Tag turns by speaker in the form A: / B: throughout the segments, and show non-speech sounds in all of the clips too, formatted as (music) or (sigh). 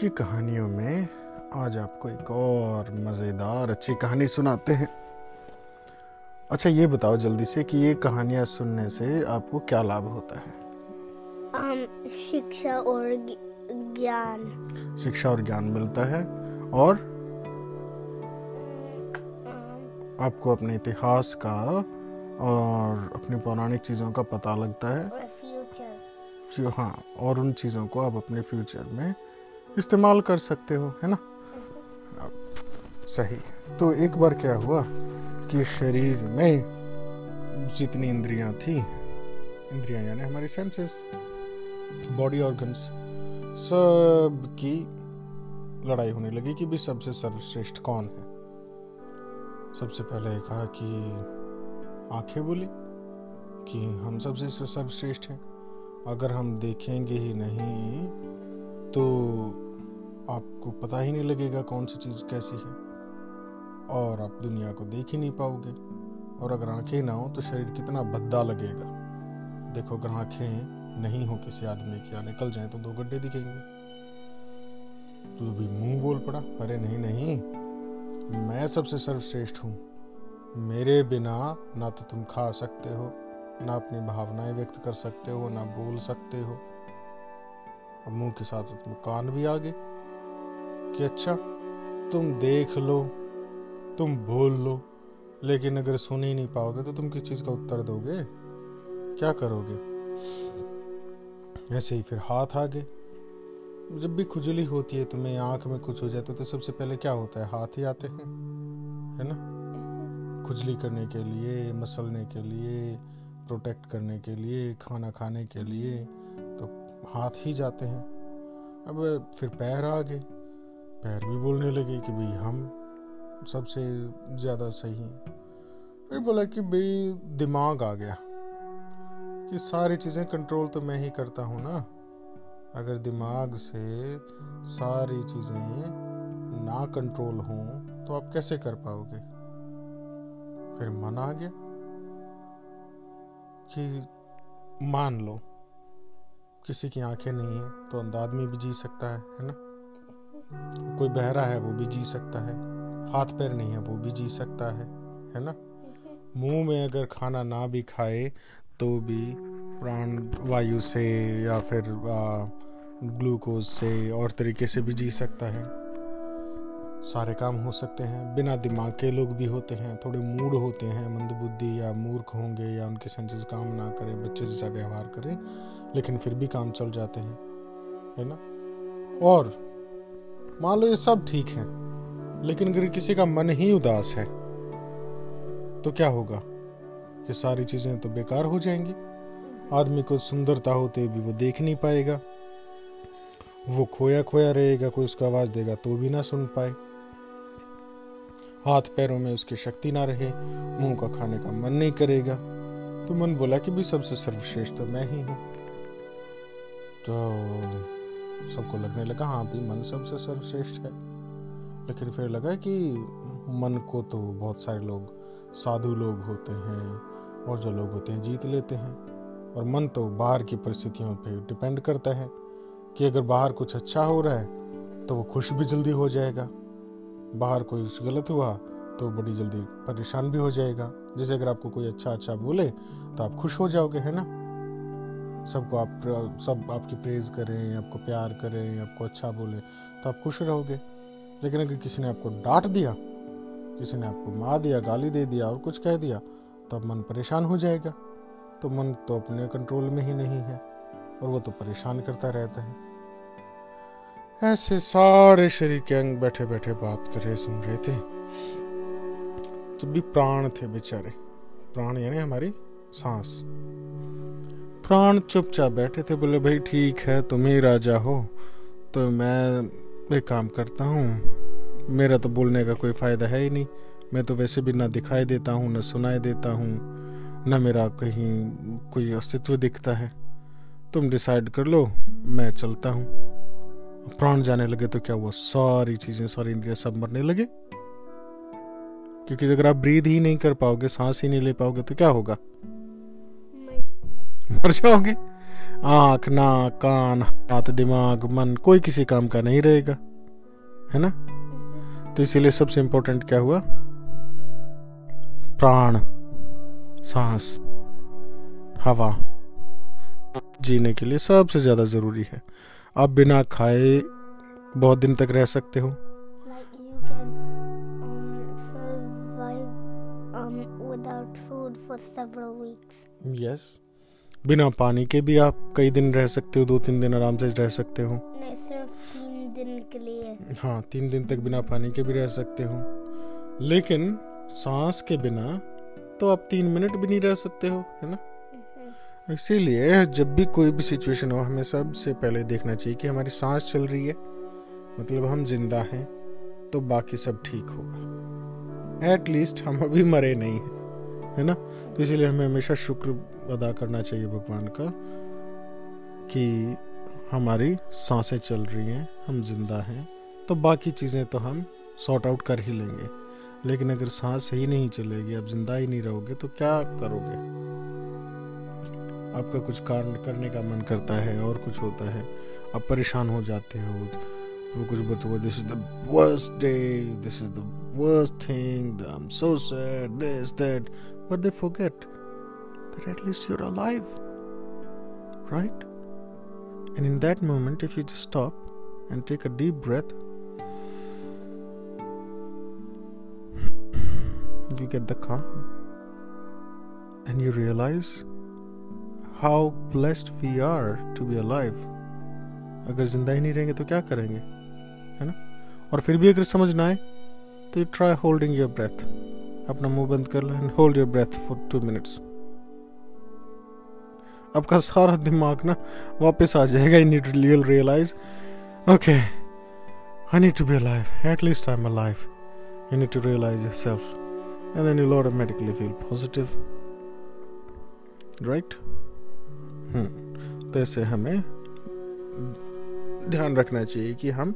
A: की कहानियों में आज आपको एक और मज़ेदार अच्छी कहानी सुनाते हैं। अच्छा ये बताओ जल्दी से कि ये कहानियाँ सुनने से आपको क्या लाभ होता है?
B: um, शिक्षा और ज्ञान।
A: शिक्षा और ज्ञान मिलता है और आपको अपने इतिहास का और अपनी पौराणिक चीज़ों का पता लगता है। हाँ और उन चीज़ों को आप अपने फ्यूचर में इस्तेमाल कर सकते हो है ना? सही। तो एक बार क्या हुआ कि शरीर में जितनी इंद्रियाँ थी इंद्रियाँ यानी हमारी सेंसेस बॉडी ऑर्गन्स सब की लड़ाई होने लगी कि भी सबसे सर्वश्रेष्ठ कौन है? सबसे पहले कहा कि आँखें बोली कि हम सबसे सर्वश्रेष्ठ हैं। अगर हम देखेंगे ही नहीं तो आपको पता ही नहीं लगेगा कौन सी चीज़ कैसी है। और आप दुनिया को देख ही नहीं पाओगे। और अगर आँखें ना हो तो शरीर कितना भद्दा लगेगा। देखो, अगर आँखें नहीं हो किसी आदमी की, या निकल जाए तो दो गड्ढे दिखेंगे। तो भी मुँह बोल पड़ा। अरे नहीं नहीं, मैं सबसे सर्वश्रेष्ठ हूँ। मेरे बिना ना तो तुम खा सकते हो, ना अपनी भावनाएँ व्यक्त कर सकते हो, ना बोल सकते हो। अब मुँह के साथ तुम कान भी आ गए। कि अच्छा तुम देख लो, तुम बोल लो, लेकिन अगर सुन ही नहीं पाओगे तो तुम किस चीज़ का उत्तर दोगे? क्या करोगे? ऐसे ही फिर हाथ आ गए जब भी खुजली होती है, तुम्हें आँख में कुछ हो जाता है तो सबसे पहले क्या होता है? हाथ ही आते हैं, है ना? खुजली करने के लिए, मसलने के लिए प्रोटेक्ट करने के लिए, खाना खाने के लिए तो हाथ ही जाते हैं। अब फिर पैर आ गए पैर भी बोलने लगे कि भाई हम सबसे ज़्यादा सही हैं। फिर बोला कि भाई दिमाग आ गया कि सारी चीज़ें कंट्रोल तो मैं ही करता हूँ ना। अगर दिमाग से सारी चीज़ें ना कंट्रोल हों तो आप कैसे कर पाओगे? फिर मन आ गया कि मान लो, किसी की आँखें नहीं है तो अंधा में भी जी सकता है है ना? कोई बहरा है, वो भी जी सकता है। हाथ पैर नहीं है, वो भी जी सकता है है ना? मुँह में अगर खाना ना भी खाए तो भी प्राण वायु से या फिर ग्लूकोज से और तरीके से भी जी सकता है। सारे काम हो सकते हैं। बिना दिमाग के लोग भी होते हैं, थोड़े मूड होते हैं, मंदबुद्धि या मूर्ख होंगे या उनके सेंसेस काम ना करें, बच्चे जैसा व्यवहार करें, लेकिन फिर भी काम चल जाते हैं, है ना? और मान लो ये सब ठीक है, लेकिन अगर किसी का मन ही उदास है तो क्या होगा? ये सारी चीज़ें तो बेकार हो जाएँगी। आदमी को सुंदरता होते भी वो देख नहीं पाएगा। वो खोया खोया रहेगा, कोई उसको आवाज़ देगा तो भी ना सुन पाए। हाथ पैरों में उसकी शक्ति ना रहे, मुँह का खाने का मन नहीं करेगा। तो मन बोला कि भी सबसे सर्वश्रेष्ठ तो मैं ही हूँ। तो सबको लगने लगा हाँ भी मन सबसे सर्वश्रेष्ठ है। लेकिन फिर लगा कि मन को तो बहुत सारे लोग, साधु लोग होते हैं और जो लोग होते हैं जीत लेते हैं। और मन तो बाहर की परिस्थितियों पे डिपेंड करता है कि अगर बाहर कुछ अच्छा हो रहा है तो वो खुश भी जल्दी हो जाएगा। बाहर कोई गलत हुआ तो बड़ी जल्दी परेशान भी हो जाएगा। जैसे अगर आपको कोई अच्छा अच्छा बोले तो आप खुश हो जाओगे, है ना? सबको आप सब आपकी प्रेज करें, आपको प्यार करें, आपको अच्छा बोले तो आप खुश रहोगे। लेकिन अगर किसी ने आपको डांट दिया, किसी ने आपको मार दिया, गाली दे दिया और कुछ कह दिया तो अब मन परेशान हो जाएगा। तो मन तो अपने कंट्रोल में ही नहीं है और वो तो परेशान करता रहता है। ऐसे सारे शरीर के अंग बैठे बैठे बात कर रहे सुन रहे थे। तो भी प्राण थे बेचारे। प्राण यानी हमारी सांस। प्राण चुपचाप बैठे थे, बोले, भाई, ठीक है, तुम ही राजा हो तो मैं एक काम करता हूँ, मेरा तो बोलने का कोई फ़ायदा है ही नहीं। मैं तो वैसे भी ना दिखाई देता हूँ, ना सुनाई देता हूँ, ना मेरा कहीं कोई अस्तित्व दिखता है। तुम डिसाइड कर लो, मैं चलता हूँ। प्राण जाने लगे तो क्या हुआ सारी चीज़ें, सारी इंद्रिया सब मरने लगे? क्योंकि अगर आप ब्रीद ही नहीं कर पाओगे, सांस ही नहीं ले पाओगे तो क्या होगा? मर जाओगे आँख नाक कान हाथ दिमाग मन कोई किसी काम का नहीं रहेगा है ना? तो इसीलिए सबसे इंपॉर्टेंट क्या हुआ? प्राण सांस हवा जीने के लिए सबसे ज़्यादा ज़रूरी है। आप बिना खाए बहुत दिन तक रह सकते हो।
B: Like
A: बिना पानी के भी आप कई दिन रह सकते हो दो तीन दिन आराम से रह सकते हो।
B: नहीं सिर्फ़ तीन दिन के लिए।
A: हाँ तीन दिन तक बिना पानी के भी रह सकते हो। लेकिन सांस के बिना तो आप तीन मिनट भी नहीं रह सकते हो है ना? इसीलिए जब भी कोई भी सिचुएशन हो हमें सबसे पहले देखना चाहिए कि हमारी सांस चल रही है मतलब हम ज़िंदा हैं तो बाकी सब ठीक होगा। एटलीस्ट हम अभी मरे नहीं हैं। है ना? तो इसीलिए हमें हमेशा शुक्र अदा करना चाहिए भगवान का कि हमारी साँसें चल रही हैं, हम ज़िंदा हैं। तो बाकी चीज़ें तो हम सॉर्ट आउट कर ही लेंगे। लेकिन अगर सांस ही नहीं चलेगी, आप ज़िंदा ही नहीं रहोगे तो क्या करोगे? आपका कुछ कारण करने का मन करता है और कुछ होता है। आप परेशान हो जाते हो। तो कुछ बताओ this is the worst day this is the worst thing I so sad this that but they forget that at least you're alive right and in that moment if you just stop and take a deep breath you get the calm and you realize how blessed we are to be alive अगर जिंदा ही नहीं रहेंगे तो क्या करेंगे है ना और फिर भी अगर समझ ना आए तो you try holding your breath अपना मुँह बंद कर लो and hold your breath for two minutes आपका सारा दिमाग ना वापस आ जाएगा. You need to realize okay I need to be alive at least I am alive you need to realize yourself. And then you'll automatically feel positive. Hmm तो ऐसे हमें ध्यान रखना चाहिए कि हम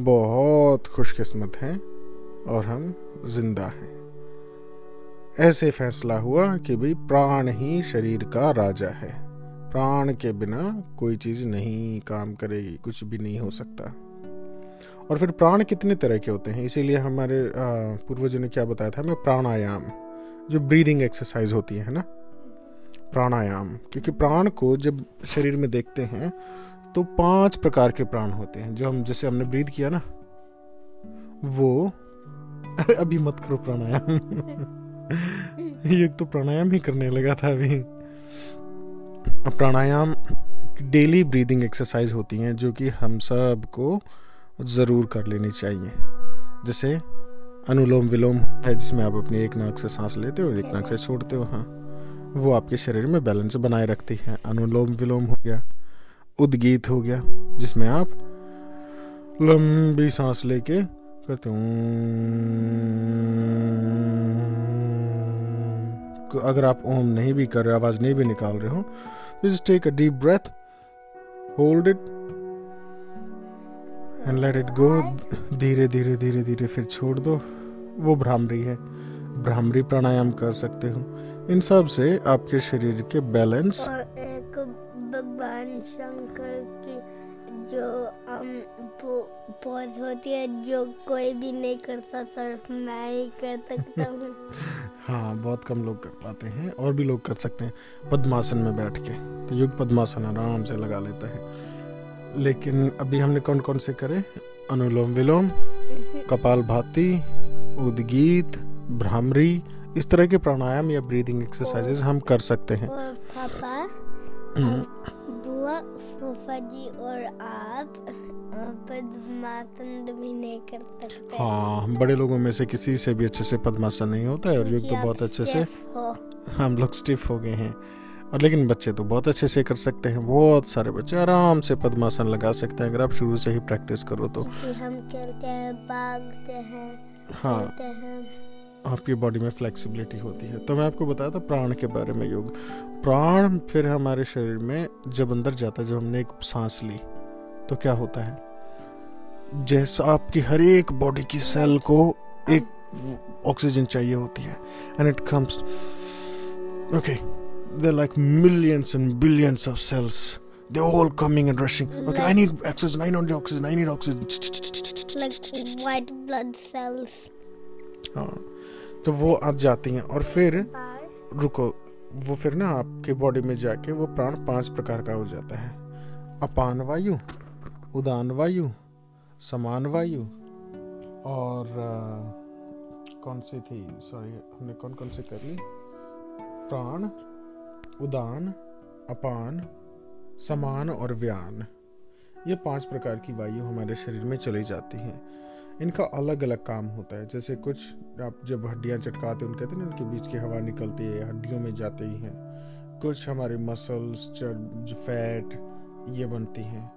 A: बहुत खुशकिस्मत हैं और हम ज़िंदा हैं। ऐसे फैसला हुआ कि भाई, प्राण ही शरीर का राजा है। प्राण के बिना कोई चीज़ नहीं, काम करेगी, कुछ भी नहीं हो सकता। और फिर प्राण कितने तरह के होते हैं? इसीलिए हमारे पूर्वजों ने क्या बताया था हमें? प्राणायाम, जो ब्रीदिंग एक्सरसाइज होती है ना? प्राणायाम, क्योंकि प्राण को जब शरीर में देखते हैं तो पाँच प्रकार के प्राण होते हैं। जो हम, जैसे हमने ब्रीद किया ना, वो, अरे अभी मत करो प्राणायाम। (laughs) (laughs) ये तो प्राणायाम ही करने लगा था अभी। प्राणायाम डेली ब्रीदिंग एक्सरसाइज होती हैं जो कि हम सबको ज़रूर कर लेनी चाहिए। जैसे अनुलोम विलोम है जिसमें आप अपनी एक नाक से सांस लेते हो एक नाक से छोड़ते हो हाँ। वो आपके शरीर में बैलेंस बनाए रखती है। अनुलोम विलोम हो गया, उद्गीत हो गया, जिसमें आप लंबी सांस लेके करते हो। अगर आप ओम नहीं भी कर रहे, आवाज़ नहीं भी निकाल रहे हो तो just take a deep breath hold it and let it go धीरे धीरे धीरे धीरे फिर छोड़ दो। वो भ्रामरी है। भ्रामरी प्राणायाम कर सकते हो। इन सबसे आपके शरीर के बैलेंस
B: और एक भगवान शंकर की जो um, पौध होती है जो कोई भी नहीं करता सिर्फ़ मैं ही कर सकता हूँ। (laughs)
A: हाँ बहुत कम लोग कर पाते हैं और भी लोग कर सकते हैं पद्मासन में बैठ के। तो युग पद्मासन आराम से लगा लेता है। लेकिन अभी हमने कौन कौन से करे? अनुलोम विलोम कपाल भाती उद्गीत भ्रामरी इस तरह के प्राणायाम या ब्रीदिंग एक्सरसाइजेस हम कर सकते हैं।
B: पापा?
A: हम्म,
B: फूफा जी और आप पद्मासन भी नहीं कर सकते
A: हाँ हम बड़े लोगों में से किसी से भी अच्छे से पद्मासन नहीं होता है और युग तो बहुत अच्छे से हम लोग स्टिफ हो गए हैं। और लेकिन बच्चे तो बहुत अच्छे से कर सकते हैं बहुत सारे बच्चे आराम से पद्मासन लगा सकते हैं अगर आप शुरू से ही प्रैक्टिस करो तो।
B: हम खेलते हैं भागते हैं
A: हाँ।
B: खेलते हैं।
A: आपकी बॉडी में फ्लेक्सिबिलिटी होती है तो मैं आपको बताया था प्राण के बारे में योग प्राण फिर हमारे शरीर में जब अंदर जाता है जब हमने एक सांस ली तो क्या होता है जैसा आपकी हर एक बॉडी की सेल को एक ऑक्सीजन चाहिए होती है and it comes okay they're like millions and billions of cells. They're all coming and rushing. Okay, I need oxygen. I need oxygen. I need oxygen.
B: like white blood cells.
A: हाँ तो वो आ जाती हैं और फिर रुको वो फिर ना आपके बॉडी में जाके वो प्राण पाँच प्रकार का हो जाता है। अपान वायु उदान वायु समान वायु और अ, कौन सी थी? सॉरी हमने कौन कौन सी कर ली? प्राण उदान अपान समान और व्यान। ये पाँच प्रकार की वायु हमारे शरीर में चली जाती हैं। इनका अलग अलग काम होता है। जैसे कुछ आप जब हड्डियाँ चटकाते हैं उनके कहते हैं ना उनके बीच की हवा निकलती है हड्डियों में जाते ही हैं। कुछ हमारे मसल्स चर्ब फैट ये बनती हैं।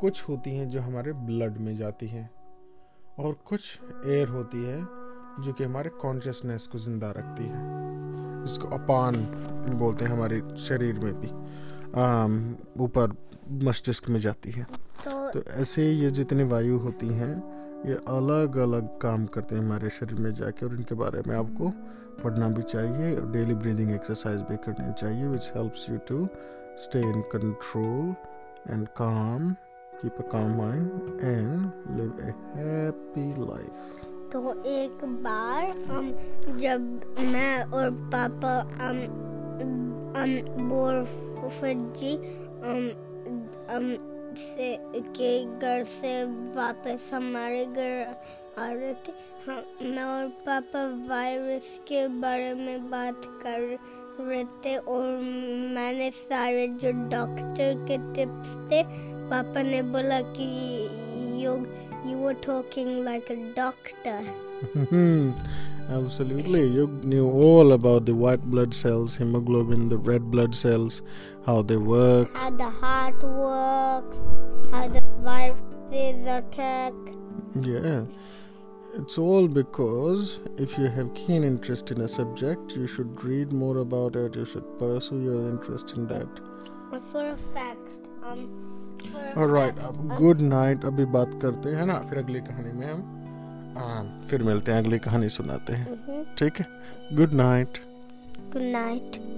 A: कुछ होती हैं जो हमारे ब्लड में जाती हैं। और कुछ एयर होती है जो कि हमारे कॉन्शियसनेस को ज़िंदा रखती है। इसको अपान बोलते हैं हमारे शरीर में भी। ऊपर मस्तिष्क में जाती है।
B: तो
A: तो ऐसे ये जितनी वायु होती हैं ये अलग अलग काम करते हैं हमारे शरीर में जाके और इनके बारे में आपको पढ़ना भी चाहिए और डेली ब्रीदिंग एक्सरसाइज भी करनी चाहिए which helps you to stay in control and calm keep a calm mind and live a happy life
B: तो एक बार हम जब मैं और पापा, हम हम बोर फुफजी हम हम से, के घर से वापस हमारे घर आ रहे थे हम, मैं और पापा वायरस के बारे में बात कर रहे थे और मैंने सारे जो डॉक्टर के टिप्स थे, पापा ने बोला कि you you were talking like a doctor. (laughs)
A: Absolutely. You knew all about the white blood cells, hemoglobin, the red blood cells, how they work.
B: How the heart works, how the viruses attack.
A: Yeah. It's all because if you have keen interest in a subject, you should read more about it, you should pursue your interest in that.
B: Or For a fact, um, for a
A: Alright,
B: fact,
A: अब
B: um,
A: good night अभी बात करते हैं ना फिर अगली कहानी में हम आ, फिर मिलते हैं अगली कहानी सुनाते हैं
B: mhm.
A: ठीक है गुड नाइट
B: गुड night.